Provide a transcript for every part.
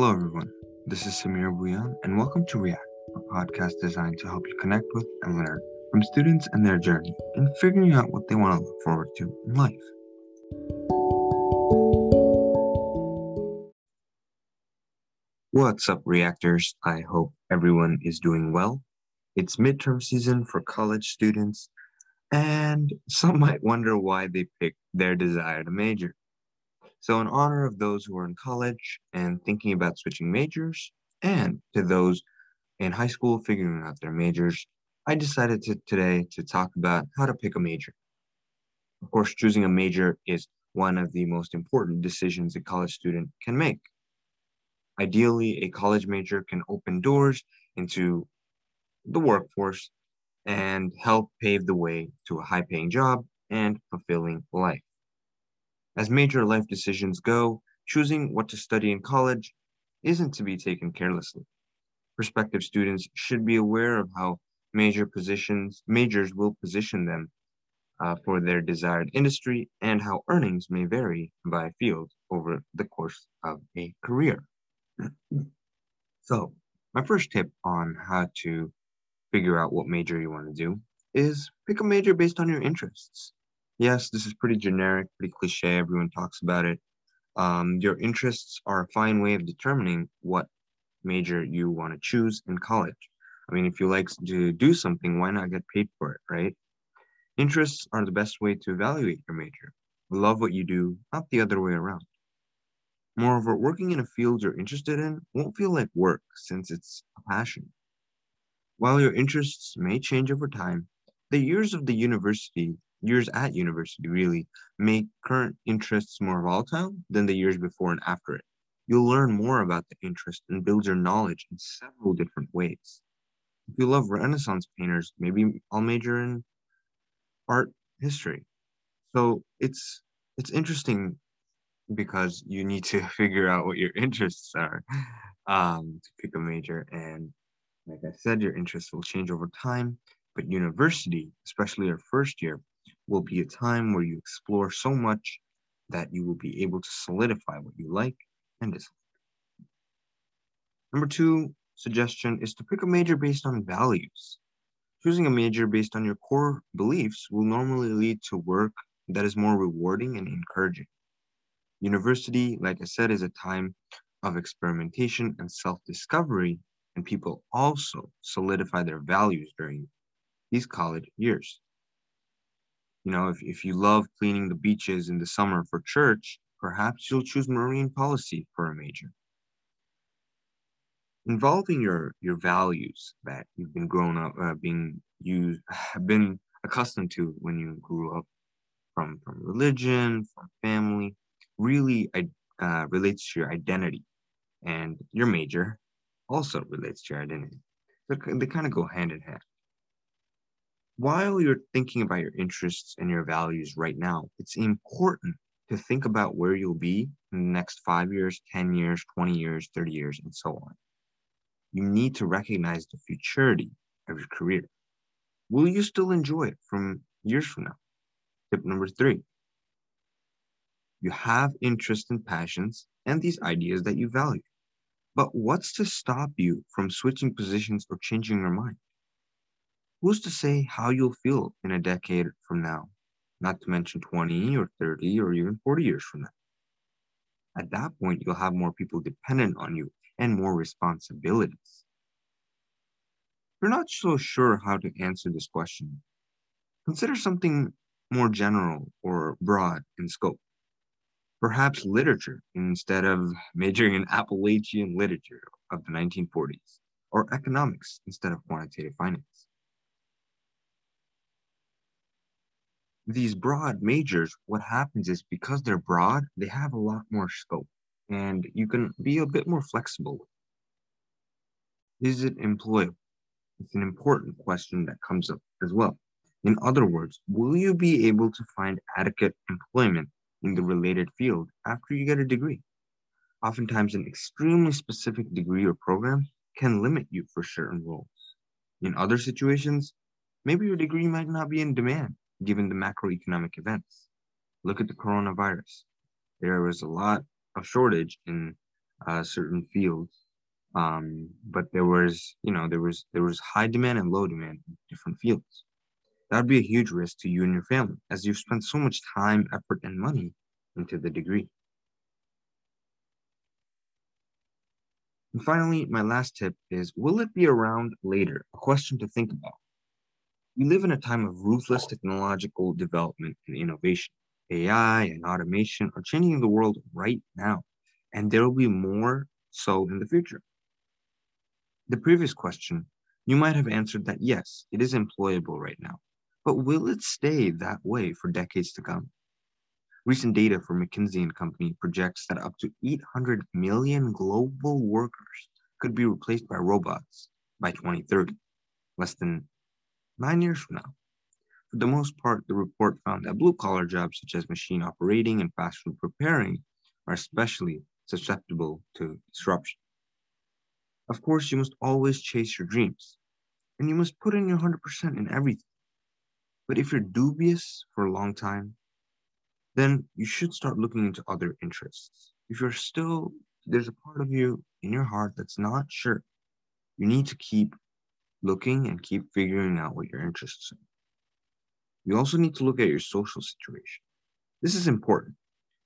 Hello, everyone. This is Samir Bouyan, and welcome to React, a podcast designed to help you connect with and learn from students and their journey in figuring out what they want to look forward to in life. What's up, Reactors? I hope everyone is doing well. It's midterm season for college students, and some might wonder why they picked their desired major. So, in honor of those who are in college and thinking about switching majors, and to those in high school figuring out their majors, I decided to, today to talk about how to pick a major. Of course, choosing a major is one of the most important decisions a college student can make. Ideally, a college major can open doors into the workforce and help pave the way to a high paying job and fulfilling life. As major life decisions go, choosing what to study in college isn't to be taken carelessly. Prospective students should be aware of how major positions majors will position them uh, for their desired industry and how earnings may vary by field over the course of a career. so, my first tip on how to figure out what major you want to do is pick a major based on your interests yes, this is pretty generic, pretty cliche. Everyone talks about it. Um, your interests are a fine way of determining what major you want to choose in college. I mean, if you like to do something, why not get paid for it, right? Interests are the best way to evaluate your major. Love what you do, not the other way around. Moreover, working in a field you're interested in won't feel like work since it's a passion. While your interests may change over time, the years of the university years at university really make current interests more volatile than the years before and after it. You'll learn more about the interest and build your knowledge in several different ways. If you love Renaissance painters, maybe I'll major in art history. So it's it's interesting because you need to figure out what your interests are um, to pick a major. And like I said, your interests will change over time. But university, especially your first year, will be a time where you explore so much that you will be able to solidify what you like and dislike. Number two suggestion is to pick a major based on values. Choosing a major based on your core beliefs will normally lead to work that is more rewarding and encouraging. University, like I said, is a time of experimentation and self discovery, and people also solidify their values during these college years. You know, if, if you love cleaning the beaches in the summer for church, perhaps you'll choose marine policy for a major. Involving your your values that you've been grown up uh, being used have been accustomed to when you grew up from from religion, from family, really uh, relates to your identity, and your major also relates to your identity. They, they kind of go hand in hand while you're thinking about your interests and your values right now, it's important to think about where you'll be in the next five years, 10 years, 20 years, 30 years, and so on. You need to recognize the futurity of your career. Will you still enjoy it from years from now? Tip number three you have interests and passions and these ideas that you value. But what's to stop you from switching positions or changing your mind? Who's to say how you'll feel in a decade from now? Not to mention 20 or 30 or even 40 years from now. At that point, you'll have more people dependent on you and more responsibilities. You're not so sure how to answer this question, consider something more general or broad in scope. Perhaps literature instead of majoring in Appalachian literature of the 1940s, or economics instead of quantitative finance. These broad majors, what happens is because they're broad, they have a lot more scope and you can be a bit more flexible. Is it employable? It's an important question that comes up as well. In other words, will you be able to find adequate employment in the related field after you get a degree? Oftentimes, an extremely specific degree or program can limit you for certain roles. In other situations, maybe your degree might not be in demand given the macroeconomic events. Look at the coronavirus. There was a lot of shortage in uh, certain fields. Um, but there was, you know, there was there was high demand and low demand in different fields. That would be a huge risk to you and your family, as you've spent so much time, effort, and money into the degree. And finally, my last tip is Will it be around later? A question to think about. We live in a time of ruthless technological development and innovation. AI and automation are changing the world right now, and there will be more so in the future. The previous question, you might have answered that yes, it is employable right now, but will it stay that way for decades to come? Recent data from McKinsey and Company projects that up to 800 million global workers could be replaced by robots by 2030, less than nine years from now. For the most part, the report found that blue collar jobs such as machine operating and fast food preparing are especially susceptible to disruption. Of course, you must always chase your dreams and you must put in your 100% in everything. But if you're dubious for a long time, then you should start looking into other interests. If you're still, there's a part of you in your heart that's not sure, you need to keep looking and keep figuring out what your interests are. You also need to look at your social situation. This is important.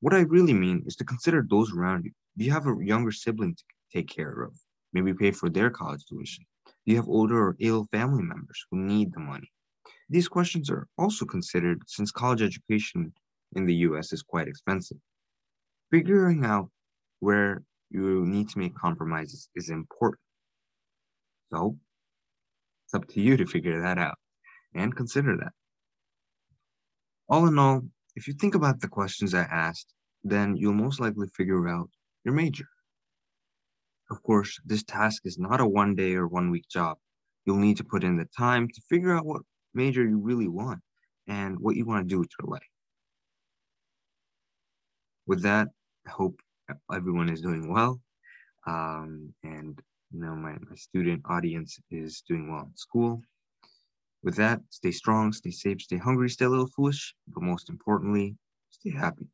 What I really mean is to consider those around you. Do you have a younger sibling to take care of? Maybe pay for their college tuition. Do you have older or ill family members who need the money? These questions are also considered since college education in the US is quite expensive. Figuring out where you need to make compromises is important. So it's up to you to figure that out and consider that. All in all, if you think about the questions I asked, then you'll most likely figure out your major. Of course, this task is not a one day or one week job. You'll need to put in the time to figure out what major you really want and what you want to do with your life with that, I hope everyone is doing well. Um, and you know, my, my student audience is doing well in school. With that, stay strong, stay safe, stay hungry, stay a little foolish, but most importantly, stay happy.